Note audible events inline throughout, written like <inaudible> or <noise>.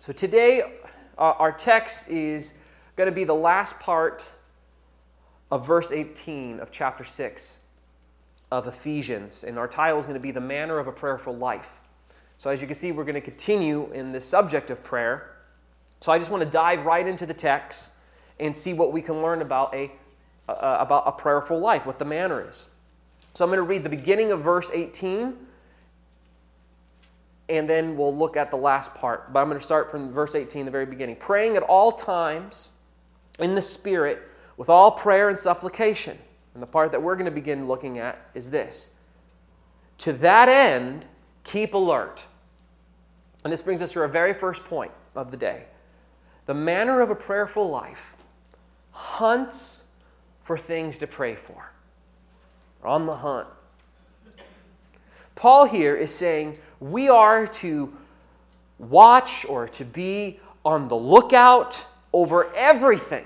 So today, uh, our text is going to be the last part of verse 18 of chapter 6 of Ephesians. And our title is going to be The Manner of a Prayerful Life. So, as you can see, we're going to continue in the subject of prayer. So, I just want to dive right into the text and see what we can learn about a, uh, about a prayerful life, what the manner is. So, I'm going to read the beginning of verse 18 and then we'll look at the last part. But I'm going to start from verse 18, the very beginning. Praying at all times in the Spirit with all prayer and supplication. And the part that we're going to begin looking at is this To that end, keep alert. And this brings us to our very first point of the day. The manner of a prayerful life hunts for things to pray for. on the hunt. Paul here is saying, we are to watch or to be on the lookout over everything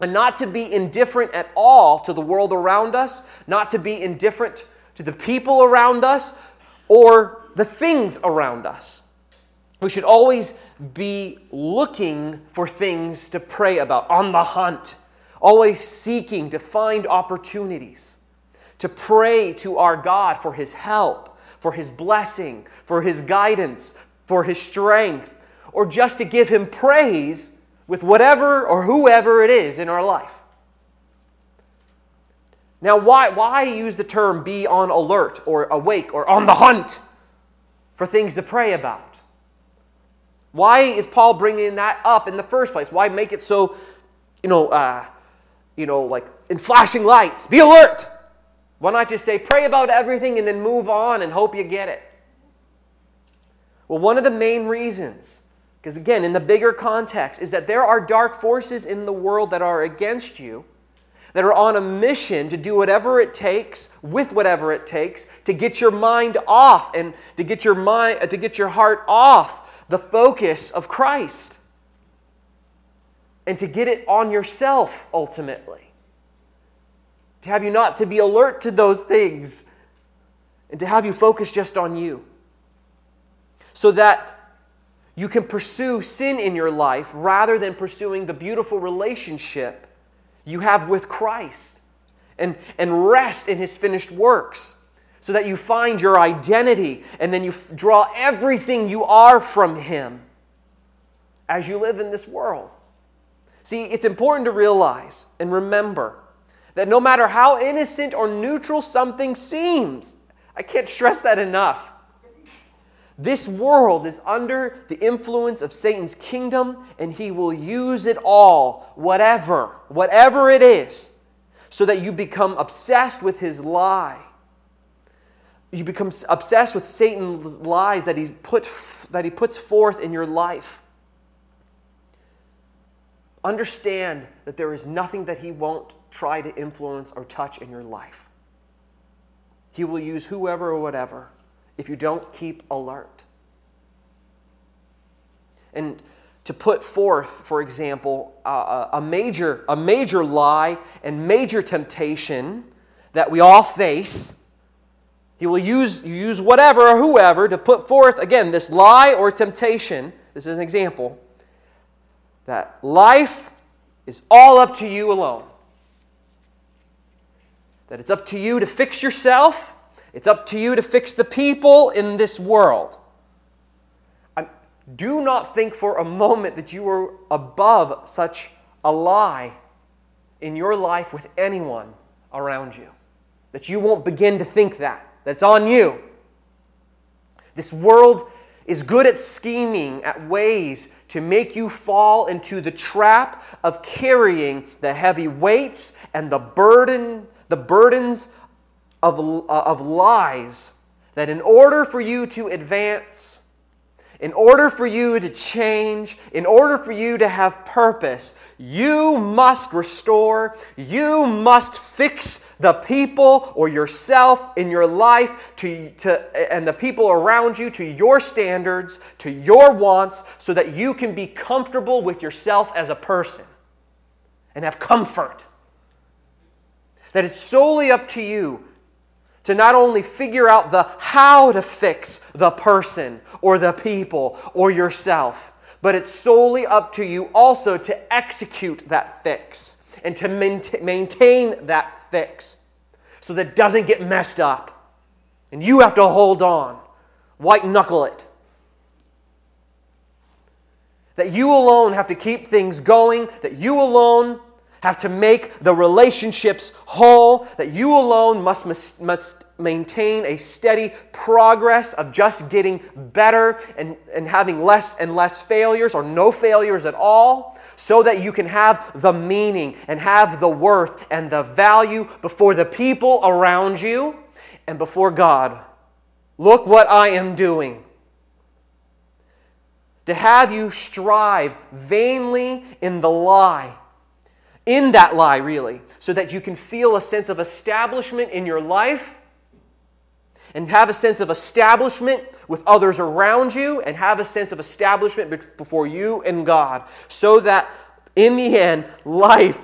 and not to be indifferent at all to the world around us, not to be indifferent to the people around us or the things around us. We should always be looking for things to pray about, on the hunt, always seeking to find opportunities, to pray to our God for His help for his blessing, for his guidance, for his strength, or just to give him praise with whatever or whoever it is in our life. Now, why, why use the term be on alert or awake or on the hunt for things to pray about? Why is Paul bringing that up in the first place? Why make it so, you know, uh, you know, like in flashing lights? Be alert. Why not just say, pray about everything and then move on and hope you get it? Well, one of the main reasons, because again, in the bigger context, is that there are dark forces in the world that are against you, that are on a mission to do whatever it takes, with whatever it takes, to get your mind off and to get your mind, to get your heart off the focus of Christ, and to get it on yourself ultimately to have you not to be alert to those things, and to have you focus just on you. So that you can pursue sin in your life rather than pursuing the beautiful relationship you have with Christ and, and rest in His finished works so that you find your identity and then you f- draw everything you are from Him as you live in this world. See, it's important to realize and remember that no matter how innocent or neutral something seems, I can't stress that enough. This world is under the influence of Satan's kingdom, and he will use it all, whatever, whatever it is, so that you become obsessed with his lie. You become obsessed with Satan's lies that he, put, that he puts forth in your life. Understand that there is nothing that he won't try to influence or touch in your life. He will use whoever or whatever if you don't keep alert. And to put forth, for example, a, a, major, a major lie and major temptation that we all face, he will use, use whatever or whoever to put forth, again, this lie or temptation. This is an example that life is all up to you alone that it's up to you to fix yourself, it's up to you to fix the people in this world. Do not think for a moment that you are above such a lie in your life with anyone around you. That you won't begin to think that. That's on you. This world is good at scheming at ways to make you fall into the trap of carrying the heavy weights and the burden the burdens of, uh, of lies that in order for you to advance, in order for you to change, in order for you to have purpose, you must restore, you must fix the people or yourself in your life to, to, and the people around you to your standards, to your wants, so that you can be comfortable with yourself as a person and have comfort that it's solely up to you to not only figure out the how to fix the person or the people or yourself, but it's solely up to you also to execute that fix and to maintain that fix so that it doesn't get messed up. And you have to hold on, white knuckle it. That you alone have to keep things going, that you alone have to make the relationships whole, that you alone must, must maintain a steady progress of just getting better and, and having less and less failures or no failures at all, so that you can have the meaning and have the worth and the value before the people around you and before God. Look what I am doing to have you strive vainly in the lie in that lie, really, so that you can feel a sense of establishment in your life and have a sense of establishment with others around you and have a sense of establishment before you and God, so that in the end, life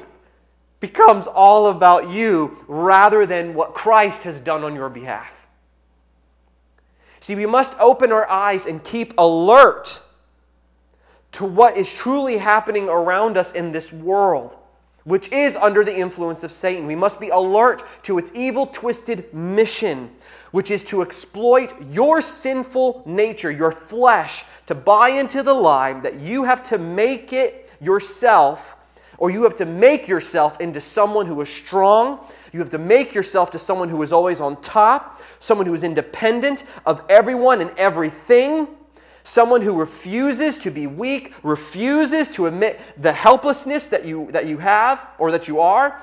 becomes all about you rather than what Christ has done on your behalf. See, we must open our eyes and keep alert to what is truly happening around us in this world which is under the influence of Satan. We must be alert to its evil, twisted mission, which is to exploit your sinful nature, your flesh, to buy into the lie that you have to make it yourself, or you have to make yourself into someone who is strong. You have to make yourself to someone who is always on top, someone who is independent of everyone and everything Someone who refuses to be weak, refuses to admit the helplessness that you, that you have or that you are,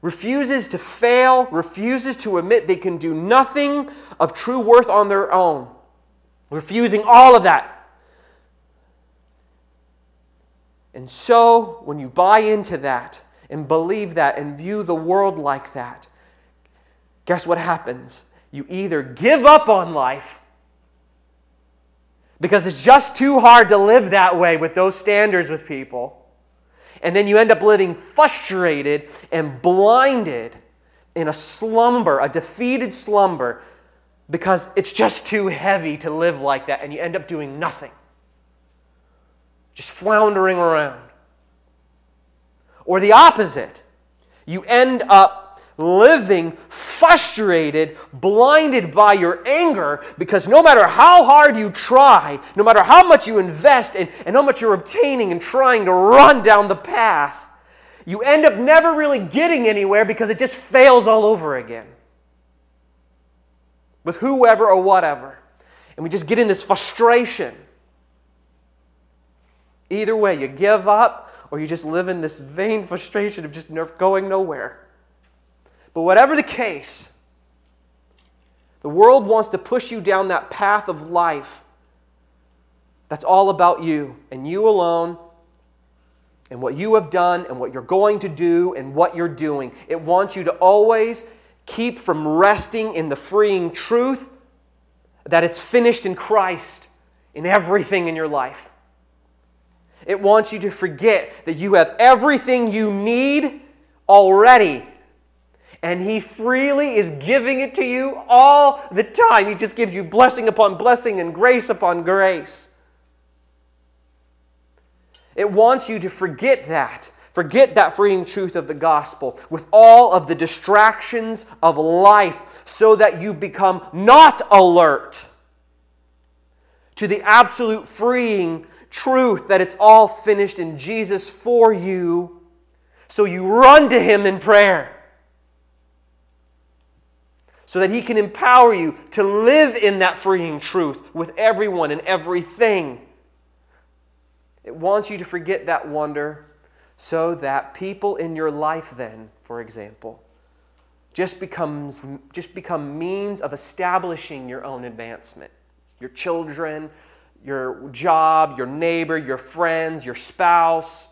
refuses to fail, refuses to admit they can do nothing of true worth on their own, refusing all of that. And so, when you buy into that and believe that and view the world like that, guess what happens? You either give up on life because it's just too hard to live that way with those standards with people. And then you end up living frustrated and blinded in a slumber, a defeated slumber, because it's just too heavy to live like that, and you end up doing nothing. Just floundering around. Or the opposite. You end up living frustrated, blinded by your anger, because no matter how hard you try, no matter how much you invest and, and how much you're obtaining and trying to run down the path, you end up never really getting anywhere because it just fails all over again. With whoever or whatever. And we just get in this frustration. Either way, you give up or you just live in this vain frustration of just going nowhere. But whatever the case, the world wants to push you down that path of life that's all about you and you alone and what you have done and what you're going to do and what you're doing. It wants you to always keep from resting in the freeing truth that it's finished in Christ in everything in your life. It wants you to forget that you have everything you need already and He freely is giving it to you all the time. He just gives you blessing upon blessing and grace upon grace. It wants you to forget that. Forget that freeing truth of the gospel with all of the distractions of life so that you become not alert to the absolute freeing truth that it's all finished in Jesus for you. So you run to Him in prayer so that He can empower you to live in that freeing truth with everyone and everything. It wants you to forget that wonder so that people in your life, then, for example, just becomes just become means of establishing your own advancement. Your children, your job, your neighbor, your friends, your spouse,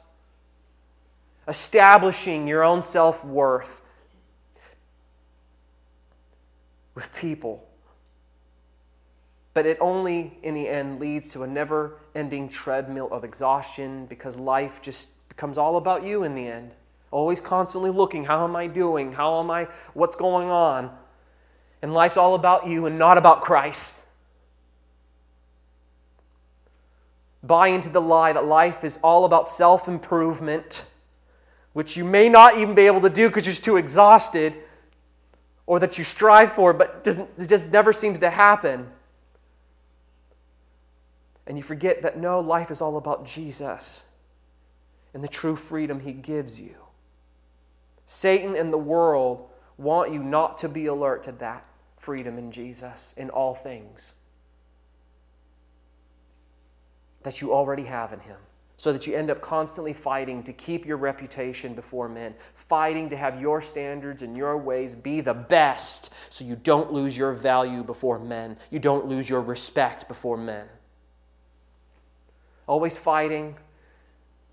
establishing your own self worth with people. But it only, in the end, leads to a never ending treadmill of exhaustion because life just becomes all about you in the end. Always constantly looking, how am I doing? How am I, what's going on? And life's all about you and not about Christ. buy into the lie that life is all about self improvement, which you may not even be able to do because you're too exhausted, or that you strive for but doesn't, it just never seems to happen. And you forget that no, life is all about Jesus and the true freedom he gives you. Satan and the world want you not to be alert to that freedom in Jesus in all things that you already have in him. So that you end up constantly fighting to keep your reputation before men, fighting to have your standards and your ways be the best so you don't lose your value before men, you don't lose your respect before men. Always fighting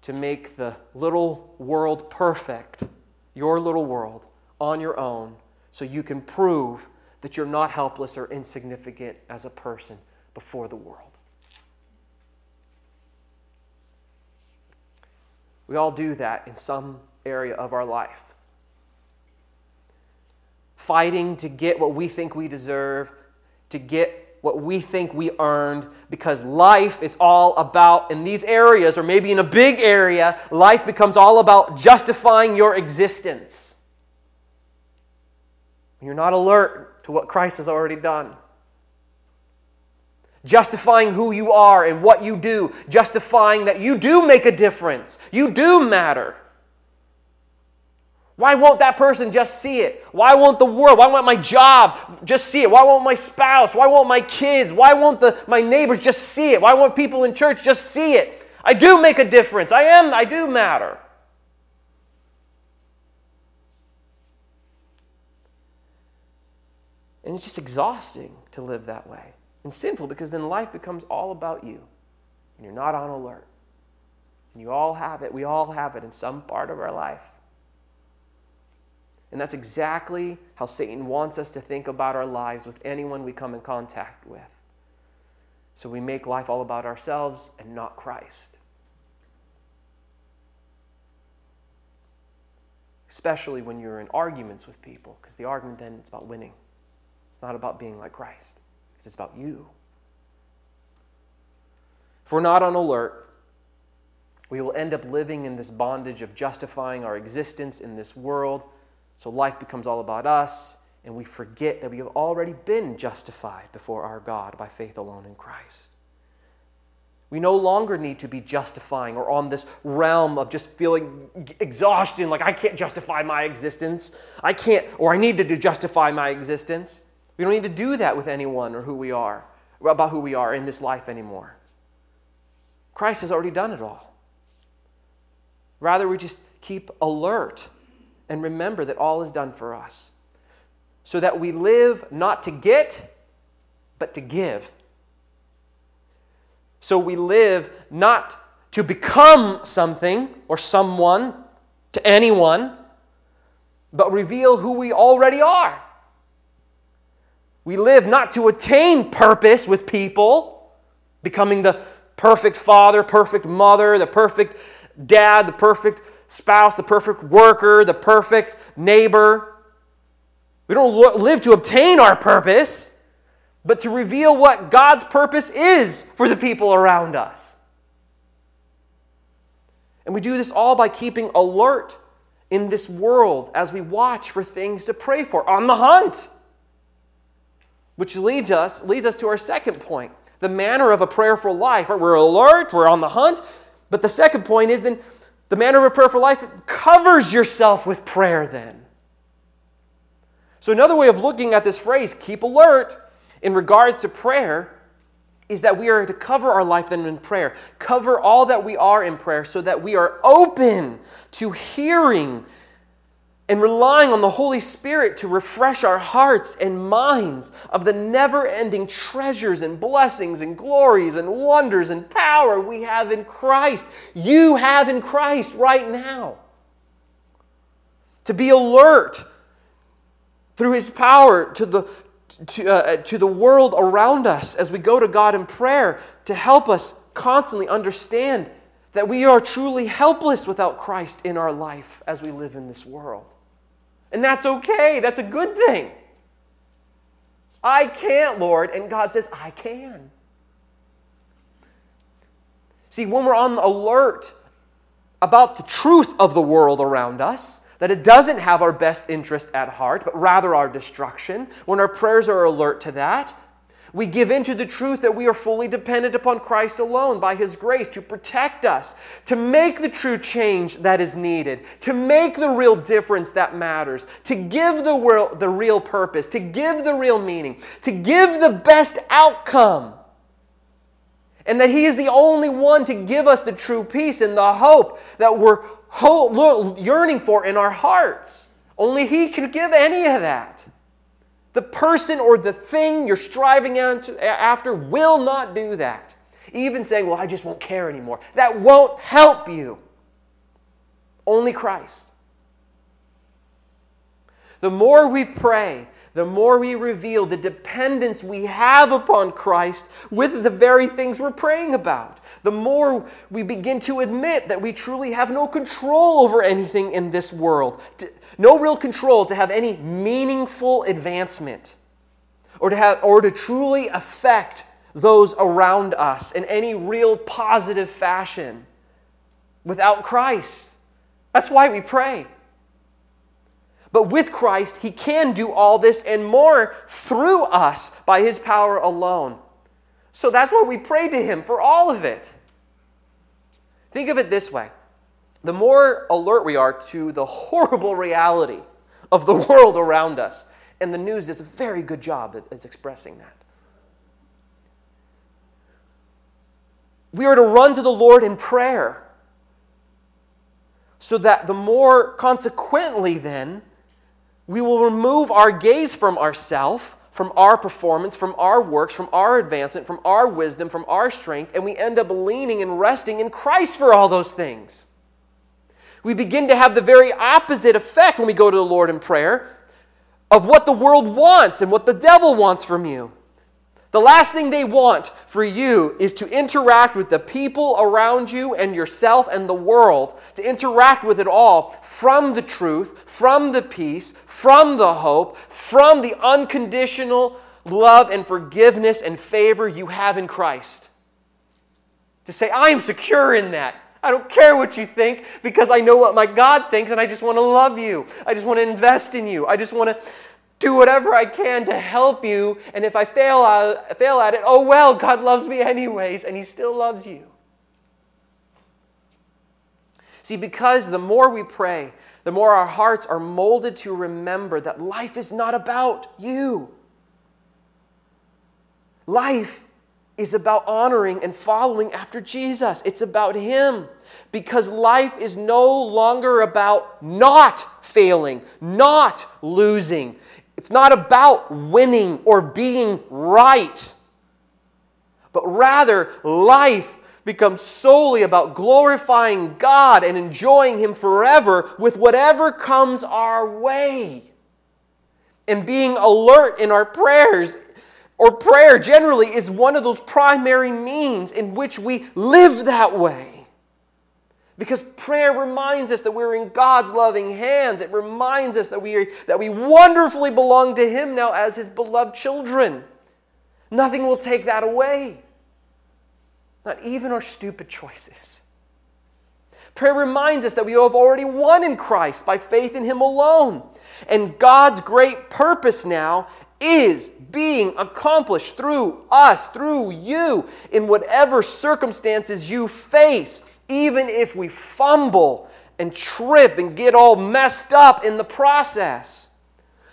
to make the little world perfect, your little world, on your own, so you can prove that you're not helpless or insignificant as a person before the world. We all do that in some area of our life. Fighting to get what we think we deserve, to get what we think we earned, because life is all about, in these areas, or maybe in a big area, life becomes all about justifying your existence. You're not alert to what Christ has already done justifying who you are and what you do, justifying that you do make a difference, you do matter. Why won't that person just see it? Why won't the world? Why won't my job just see it? Why won't my spouse? Why won't my kids? Why won't the, my neighbors just see it? Why won't people in church just see it? I do make a difference. I am, I do matter. And it's just exhausting to live that way and sinful because then life becomes all about you and you're not on alert. And you all have it. We all have it in some part of our life. And that's exactly how Satan wants us to think about our lives with anyone we come in contact with. So we make life all about ourselves and not Christ. Especially when you're in arguments with people, because the argument then is about winning. It's not about being like Christ. It's about you. If we're not on alert, we will end up living in this bondage of justifying our existence in this world. So life becomes all about us, and we forget that we have already been justified before our God by faith alone in Christ. We no longer need to be justifying or on this realm of just feeling exhaustion, like I can't justify my existence. I can't, or I need to justify my existence. We don't need to do that with anyone or who we are, about who we are in this life anymore. Christ has already done it all. Rather, we just keep alert and remember that all is done for us. So that we live not to get, but to give. So we live not to become something or someone to anyone, but reveal who we already are. We live not to attain purpose with people, becoming the perfect father, perfect mother, the perfect dad, the perfect spouse, the perfect worker, the perfect neighbor. We don't live to obtain our purpose, but to reveal what God's purpose is for the people around us. And we do this all by keeping alert in this world as we watch for things to pray for, on the hunt. Which leads us, leads us to our second point the manner of a prayerful life. Right? We're alert, we're on the hunt. But the second point is then the manner of a prayerful life covers yourself with prayer then. So, another way of looking at this phrase, keep alert, in regards to prayer, is that we are to cover our life then in prayer. Cover all that we are in prayer so that we are open to hearing and relying on the Holy Spirit to refresh our hearts and minds of the never ending treasures and blessings and glories and wonders and power we have in Christ. You have in Christ right now. To be alert through His power to the, to, uh, to the world around us as we go to God in prayer to help us constantly understand that we are truly helpless without Christ in our life as we live in this world. And that's okay. That's a good thing. I can't, Lord. And God says, I can. See, when we're on alert about the truth of the world around us, that it doesn't have our best interest at heart, but rather our destruction, when our prayers are alert to that, we give in to the truth that we are fully dependent upon Christ alone by His grace to protect us, to make the true change that is needed, to make the real difference that matters, to give the, world, the real purpose, to give the real meaning, to give the best outcome. And that He is the only one to give us the true peace and the hope that we're yearning for in our hearts. Only He can give any of that. The person or the thing you're striving after will not do that. Even saying, Well, I just won't care anymore. That won't help you. Only Christ. The more we pray, the more we reveal the dependence we have upon Christ with the very things we're praying about. The more we begin to admit that we truly have no control over anything in this world no real control to have any meaningful advancement or to, have, or to truly affect those around us in any real positive fashion without Christ. That's why we pray. But with Christ, He can do all this and more through us by His power alone. So that's why we pray to Him for all of it. Think of it this way the more alert we are to the horrible reality of the <laughs> world around us. And the news does a very good job at, expressing that. We are to run to the Lord in prayer so that the more consequently, then, we will remove our gaze from ourself, from our performance, from our works, from our advancement, from our wisdom, from our strength, and we end up leaning and resting in Christ for all those things we begin to have the very opposite effect when we go to the Lord in prayer of what the world wants and what the devil wants from you. The last thing they want for you is to interact with the people around you and yourself and the world, to interact with it all from the truth, from the peace, from the hope, from the unconditional love and forgiveness and favor you have in Christ. To say, I am secure in that. I don't care what you think because I know what my God thinks and I just want to love you. I just want to invest in you. I just want to do whatever I can to help you. And if I fail, I fail at it, oh well, God loves me anyways and He still loves you. See, because the more we pray, the more our hearts are molded to remember that life is not about you. Life is about honoring and following after Jesus. It's about Him because life is no longer about not failing, not losing. It's not about winning or being right, but rather life becomes solely about glorifying God and enjoying Him forever with whatever comes our way. And being alert in our prayers or prayer generally is one of those primary means in which we live that way. Because prayer reminds us that we're in God's loving hands. It reminds us that we, are, that we wonderfully belong to Him now as His beloved children. Nothing will take that away, not even our stupid choices. Prayer reminds us that we have already won in Christ by faith in Him alone. And God's great purpose now is being accomplished through us, through you, in whatever circumstances you face, even if we fumble and trip and get all messed up in the process.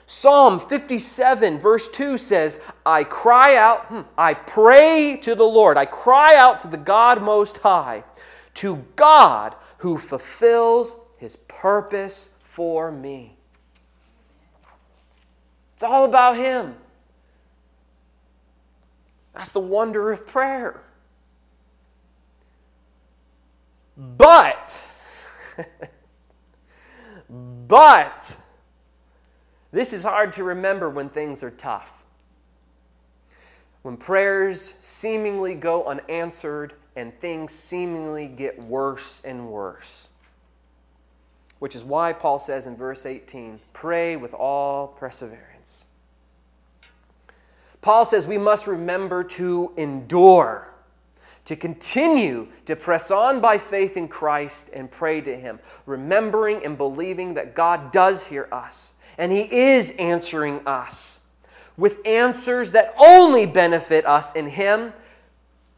Psalm 57, verse 2 says, I cry out, hmm, I pray to the Lord, I cry out to the God Most High, to God who fulfills his purpose for me. It's all about Him. That's the wonder of prayer. But, <laughs> but, this is hard to remember when things are tough. When prayers seemingly go unanswered and things seemingly get worse and worse. Which is why Paul says in verse 18 pray with all perseverance. Paul says we must remember to endure, to continue to press on by faith in Christ and pray to Him, remembering and believing that God does hear us and He is answering us with answers that only benefit us in Him,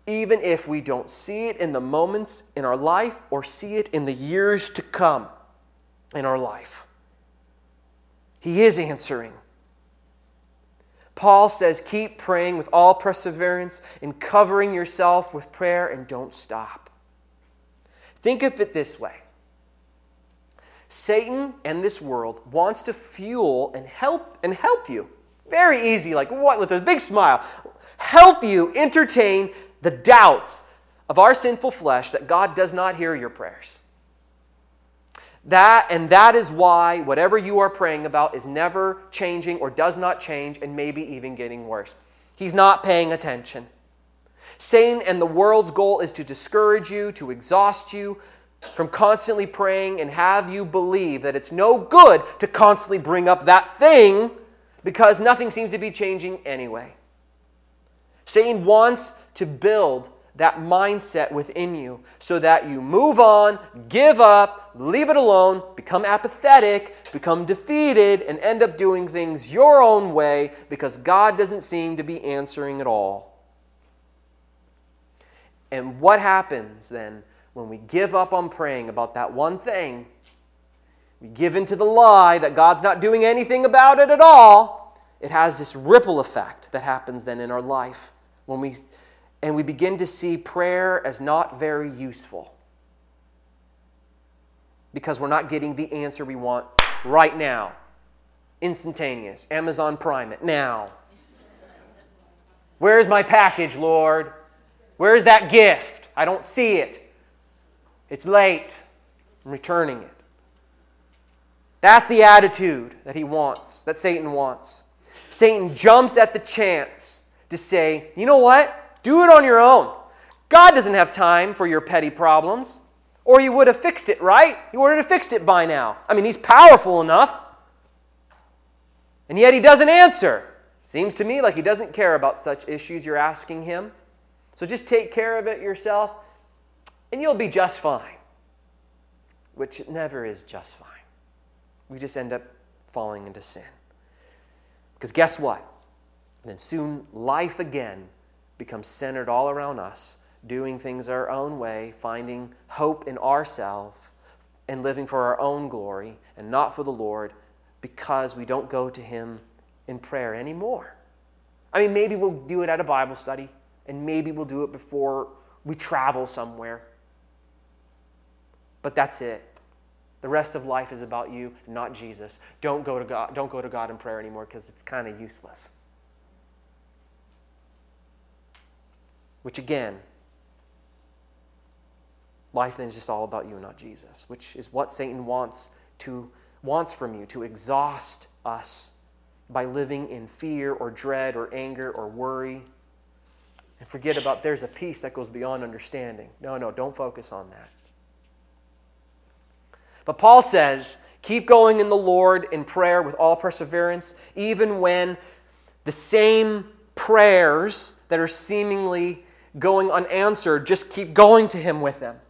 even if we don't see it in the moments in our life or see it in the years to come in our life. He is answering. Paul says, keep praying with all perseverance and covering yourself with prayer and don't stop. Think of it this way Satan and this world wants to fuel and help and help you. Very easy, like what with a big smile. Help you entertain the doubts of our sinful flesh that God does not hear your prayers. That and that is why whatever you are praying about is never changing or does not change and maybe even getting worse. He's not paying attention. Satan and the world's goal is to discourage you, to exhaust you from constantly praying and have you believe that it's no good to constantly bring up that thing because nothing seems to be changing anyway. Satan wants to build that mindset within you so that you move on, give up, leave it alone, become apathetic, become defeated, and end up doing things your own way because God doesn't seem to be answering at all. And what happens then when we give up on praying about that one thing? We give into the lie that God's not doing anything about it at all. It has this ripple effect that happens then in our life when we and we begin to see prayer as not very useful because we're not getting the answer we want right now. Instantaneous. Amazon Prime it now. Where's my package, Lord? Where's that gift? I don't see it. It's late. I'm returning it. That's the attitude that he wants, that Satan wants. Satan jumps at the chance to say, you know what? Do it on your own. God doesn't have time for your petty problems, or He would have fixed it, right? He would have fixed it by now. I mean, He's powerful enough. And yet He doesn't answer. Seems to me like He doesn't care about such issues you're asking Him. So just take care of it yourself, and you'll be just fine. Which never is just fine. We just end up falling into sin. Because guess what? And then soon life again becomes centered all around us, doing things our own way, finding hope in ourselves, and living for our own glory and not for the Lord because we don't go to Him in prayer anymore. I mean, maybe we'll do it at a Bible study, and maybe we'll do it before we travel somewhere. But that's it. The rest of life is about you, not Jesus. Don't go to God, don't go to God in prayer anymore because it's kind of useless. Which again, life then is just all about you, and not Jesus, which is what Satan wants to wants from you to exhaust us by living in fear or dread or anger or worry. And forget about there's a peace that goes beyond understanding. No, no, don't focus on that. But Paul says, keep going in the Lord in prayer with all perseverance, even when the same prayers that are seemingly going unanswered, just keep going to Him with them.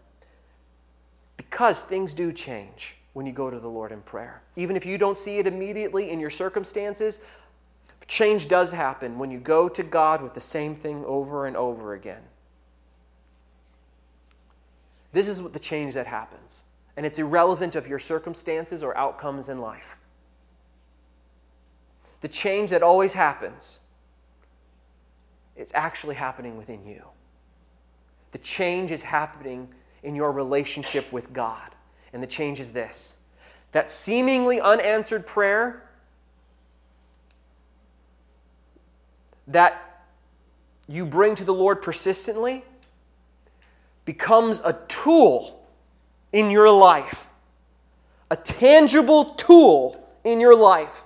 Because things do change when you go to the Lord in prayer. Even if you don't see it immediately in your circumstances, change does happen when you go to God with the same thing over and over again. This is what the change that happens. And it's irrelevant of your circumstances or outcomes in life. The change that always happens, it's actually happening within you. The change is happening in your relationship with God. And the change is this. That seemingly unanswered prayer that you bring to the Lord persistently becomes a tool in your life, a tangible tool in your life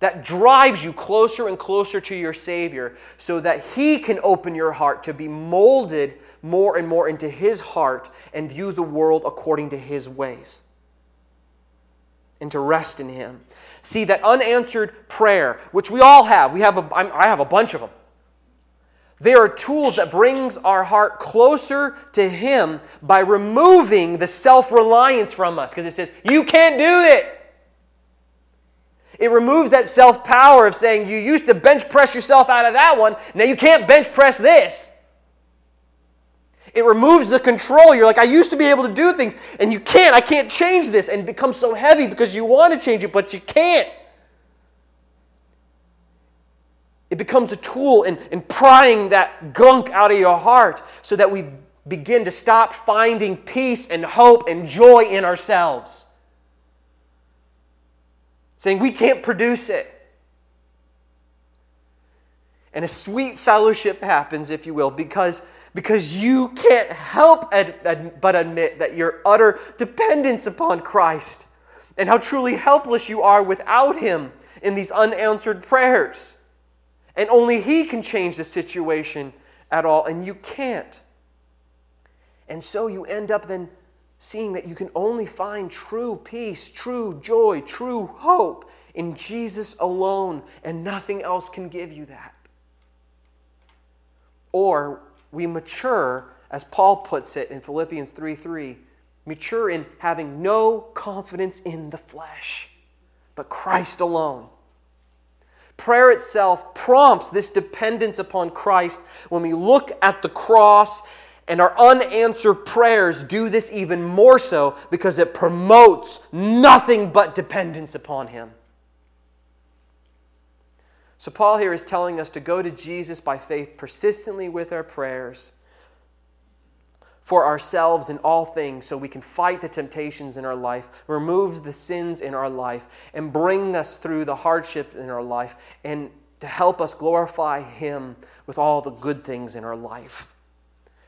that drives you closer and closer to your Savior so that He can open your heart to be molded more and more into His heart and view the world according to His ways and to rest in Him. See, that unanswered prayer, which we all have, we have a, I have a bunch of them. They are tools that brings our heart closer to him by removing the self-reliance from us because it says you can't do it. It removes that self-power of saying you used to bench press yourself out of that one, now you can't bench press this. It removes the control. You're like, I used to be able to do things, and you can't. I can't change this. And it becomes so heavy because you want to change it, but you can't. It becomes a tool in, in prying that gunk out of your heart so that we begin to stop finding peace and hope and joy in ourselves. Saying we can't produce it. And a sweet fellowship happens, if you will, because because you can't help ad, ad, but admit that your utter dependence upon Christ and how truly helpless you are without Him in these unanswered prayers. And only He can change the situation at all, and you can't. And so you end up then seeing that you can only find true peace, true joy, true hope in Jesus alone, and nothing else can give you that. Or we mature, as Paul puts it in Philippians 3 3, mature in having no confidence in the flesh, but Christ alone. Prayer itself prompts this dependence upon Christ when we look at the cross, and our unanswered prayers do this even more so because it promotes nothing but dependence upon Him. So, Paul here is telling us to go to Jesus by faith persistently with our prayers for ourselves in all things so we can fight the temptations in our life, remove the sins in our life, and bring us through the hardships in our life, and to help us glorify Him with all the good things in our life.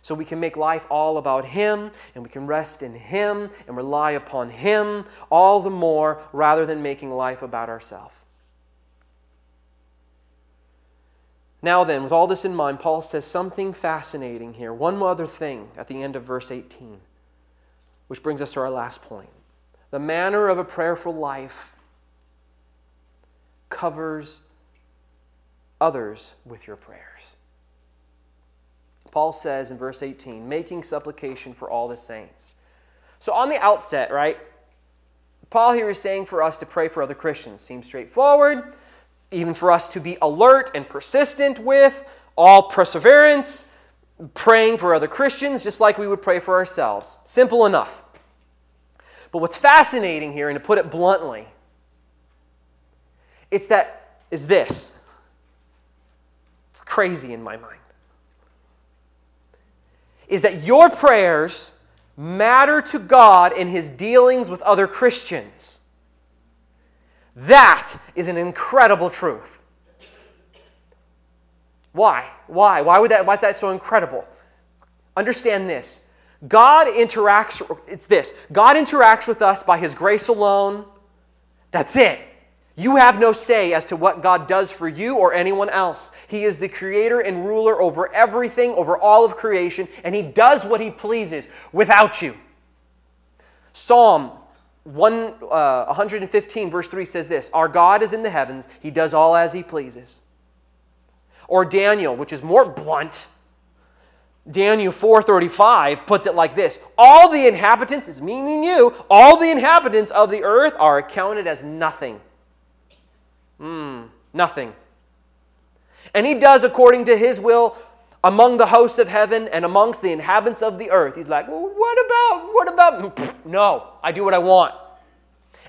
So we can make life all about Him, and we can rest in Him and rely upon Him all the more rather than making life about ourselves. Now, then, with all this in mind, Paul says something fascinating here. One other thing at the end of verse 18, which brings us to our last point. The manner of a prayerful life covers others with your prayers. Paul says in verse 18, making supplication for all the saints. So, on the outset, right, Paul here is saying for us to pray for other Christians. Seems straightforward even for us to be alert and persistent with, all perseverance, praying for other Christians just like we would pray for ourselves. Simple enough. But what's fascinating here, and to put it bluntly, it's that is this. It's crazy in my mind. Is that your prayers matter to God in his dealings with other Christians. That is an incredible truth. Why? Why? Why would that why is that so incredible? Understand this. God interacts it's this. God interacts with us by his grace alone. That's it. You have no say as to what God does for you or anyone else. He is the creator and ruler over everything, over all of creation, and he does what he pleases without you. Psalm 1, uh, 115, verse 3 says this Our God is in the heavens, he does all as he pleases. Or Daniel, which is more blunt. Daniel 4:35 puts it like this: All the inhabitants, is meaning you, all the inhabitants of the earth are accounted as nothing. Hmm, nothing. And he does according to his will among the hosts of heaven and amongst the inhabitants of the earth. He's like, well, what about, what about? No, I do what I want.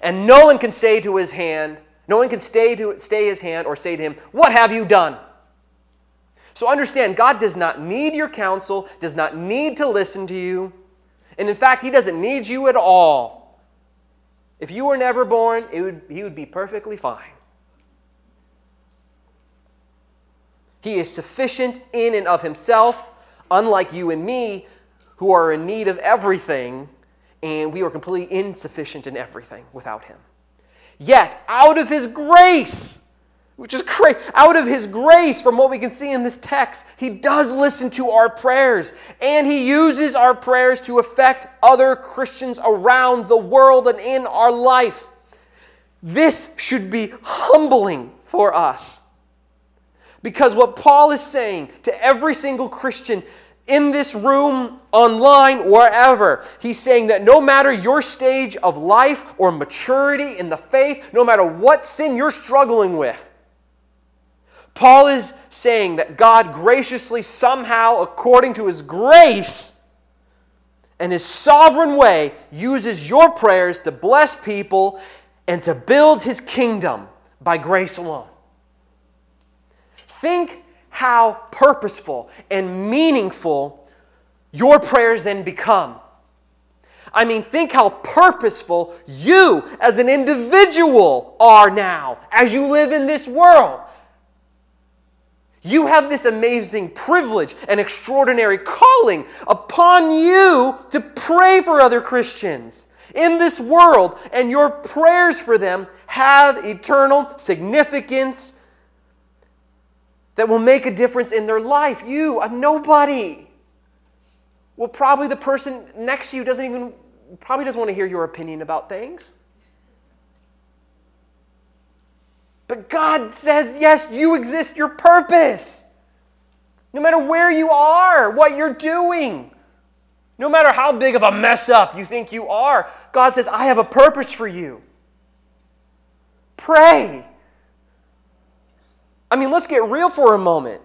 And no one can say to his hand, no one can stay, to, stay his hand or say to him, What have you done? So understand, God does not need your counsel, does not need to listen to you. And in fact, He doesn't need you at all. If you were never born, would, He would be perfectly fine. He is sufficient in and of himself, unlike you and me, who are in need of everything, and we are completely insufficient in everything without him. Yet, out of his grace, which is great, out of his grace, from what we can see in this text, he does listen to our prayers, and he uses our prayers to affect other Christians around the world and in our life. This should be humbling for us Because what Paul is saying to every single Christian in this room, online, wherever, he's saying that no matter your stage of life or maturity in the faith, no matter what sin you're struggling with, Paul is saying that God graciously, somehow, according to his grace and his sovereign way, uses your prayers to bless people and to build his kingdom by grace alone. Think how purposeful and meaningful your prayers then become. I mean, think how purposeful you as an individual are now as you live in this world. You have this amazing privilege and extraordinary calling upon you to pray for other Christians in this world, and your prayers for them have eternal significance that will make a difference in their life. You, a nobody. Well, probably the person next to you doesn't even, probably doesn't want to hear your opinion about things. But God says, yes, you exist, your purpose. No matter where you are, what you're doing, no matter how big of a mess up you think you are, God says, I have a purpose for you. Pray. I mean, let's get real for a moment.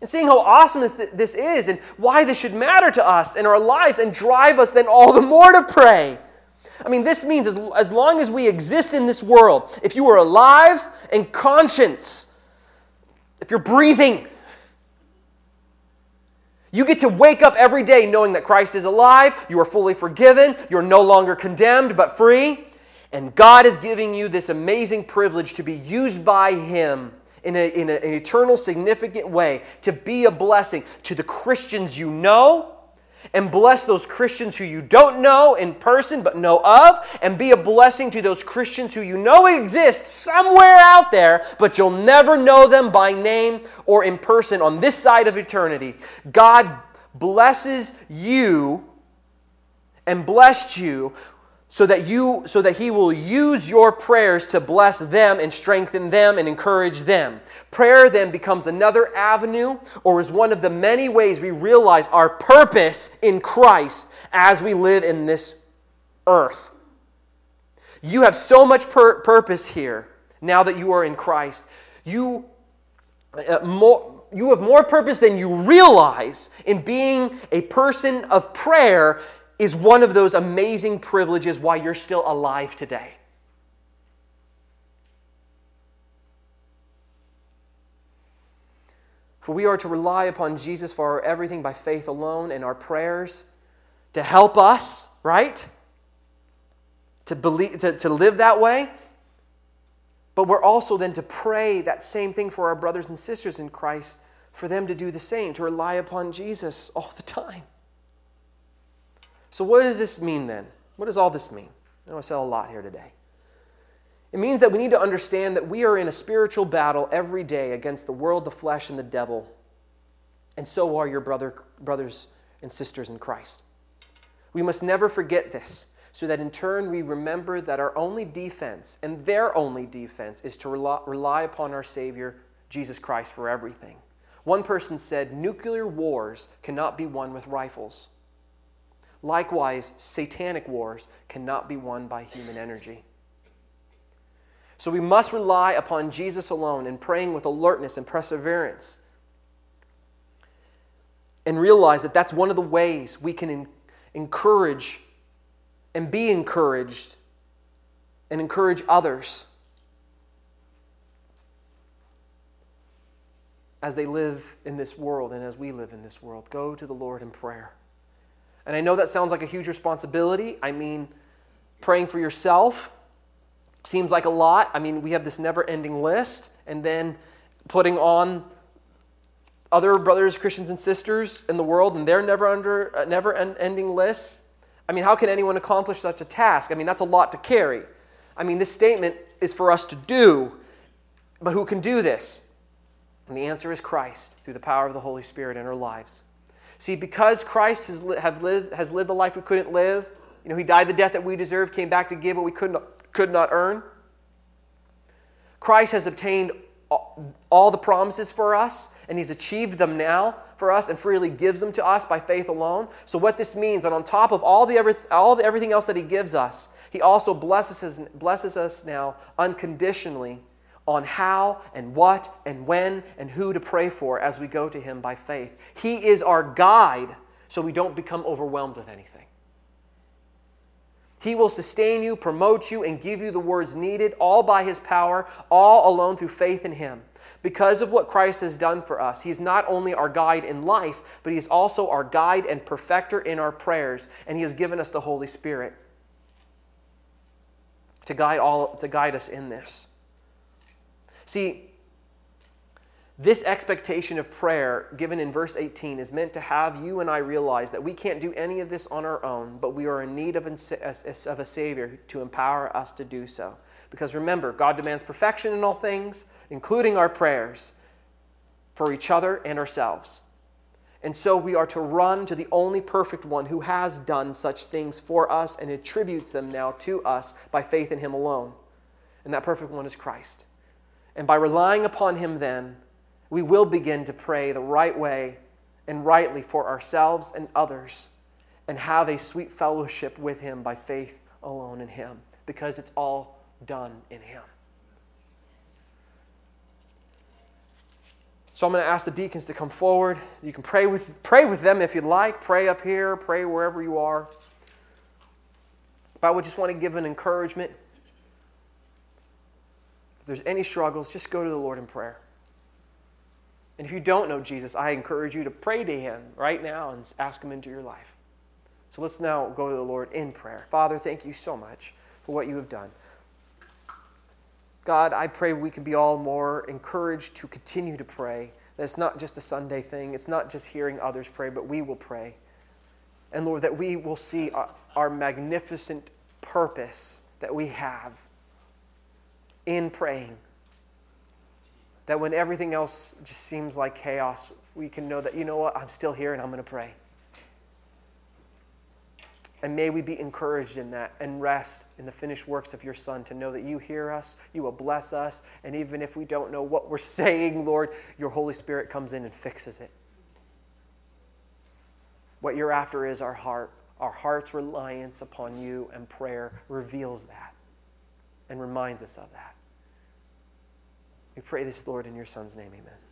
And seeing how awesome this is and why this should matter to us and our lives and drive us then all the more to pray. I mean, this means as, as long as we exist in this world, if you are alive and conscious, if you're breathing, you get to wake up every day knowing that Christ is alive, you are fully forgiven, you're no longer condemned but free. And God is giving you this amazing privilege to be used by Him in, a, in a, an eternal, significant way to be a blessing to the Christians you know and bless those Christians who you don't know in person but know of, and be a blessing to those Christians who you know exist somewhere out there, but you'll never know them by name or in person on this side of eternity. God blesses you and blessed you so that you so that he will use your prayers to bless them and strengthen them and encourage them. Prayer then becomes another avenue or is one of the many ways we realize our purpose in christ as we live in this earth. You have so much pur- purpose here now that you are in christ. You uh, more you have more purpose than you realize in being a person of prayer is one of those amazing privileges why you're still alive today. For we are to rely upon Jesus for our everything by faith alone and our prayers to help us, right? To, believe, to, to live that way. But we're also then to pray that same thing for our brothers and sisters in Christ, for them to do the same, to rely upon Jesus all the time. So, what does this mean then? What does all this mean? I know I said a lot here today. It means that we need to understand that we are in a spiritual battle every day against the world, the flesh, and the devil. And so are your brother, brothers and sisters in Christ. We must never forget this, so that in turn we remember that our only defense and their only defense is to rely, rely upon our Savior, Jesus Christ, for everything. One person said, Nuclear wars cannot be won with rifles. Likewise, satanic wars cannot be won by human energy. So we must rely upon Jesus alone in praying with alertness and perseverance. And realize that that's one of the ways we can encourage and be encouraged and encourage others as they live in this world and as we live in this world. Go to the Lord in prayer. And I know that sounds like a huge responsibility. I mean, praying for yourself seems like a lot. I mean, we have this never ending list, and then putting on other brothers, Christians, and sisters in the world, and their never under uh, never ending lists. I mean, how can anyone accomplish such a task? I mean, that's a lot to carry. I mean, this statement is for us to do, but who can do this? And the answer is Christ through the power of the Holy Spirit in our lives. See, because Christ has, li- lived, has lived the life we couldn't live, you know, he died the death that we deserved, came back to give what we could not, could not earn. Christ has obtained all the promises for us, and He's achieved them now for us and freely gives them to us by faith alone. So, what this means, and on top of all the, all the everything else that He gives us, He also blesses us, blesses us now unconditionally on how and what and when and who to pray for as we go to Him by faith. He is our guide so we don't become overwhelmed with anything. He will sustain you, promote you, and give you the words needed, all by His power, all alone through faith in Him. Because of what Christ has done for us, He's not only our guide in life, but He's also our guide and perfecter in our prayers, and He has given us the Holy Spirit to guide, all, to guide us in this. See, this expectation of prayer given in verse 18 is meant to have you and I realize that we can't do any of this on our own, but we are in need of, a Savior to empower us to do so. Because remember, God demands perfection in all things, including our prayers for each other and ourselves. And so we are to run to the only perfect one who has done such things for us and attributes them now to us by faith in Him alone. And that perfect one is Christ. And by relying upon Him, then, we will begin to pray the right way and rightly for ourselves and others and have a sweet fellowship with Him by faith alone in Him because it's all done in Him. So I'm going to ask the deacons to come forward. You can pray with, pray with them if you'd like. Pray up here, pray wherever you are. But I would just want to give an encouragement. If there's any struggles, just go to the Lord in prayer. And if you don't know Jesus, I encourage you to pray to him right now and ask him into your life. So let's now go to the Lord in prayer. Father, thank you so much for what you have done. God, I pray we can be all more encouraged to continue to pray. That it's not just a Sunday thing, it's not just hearing others pray, but we will pray. And Lord, that we will see our, magnificent purpose that we have in praying that when everything else just seems like chaos, we can know that, you know what, I'm still here and I'm going to pray. And may we be encouraged in that and rest in the finished works of your Son to know that you hear us, you will bless us, and even if we don't know what we're <laughs> saying, Lord, your Holy Spirit comes in and fixes it. What you're after is our heart. Our heart's reliance upon you and prayer reveals that and reminds us of that. We pray this, Lord, in your Son's name. Amen.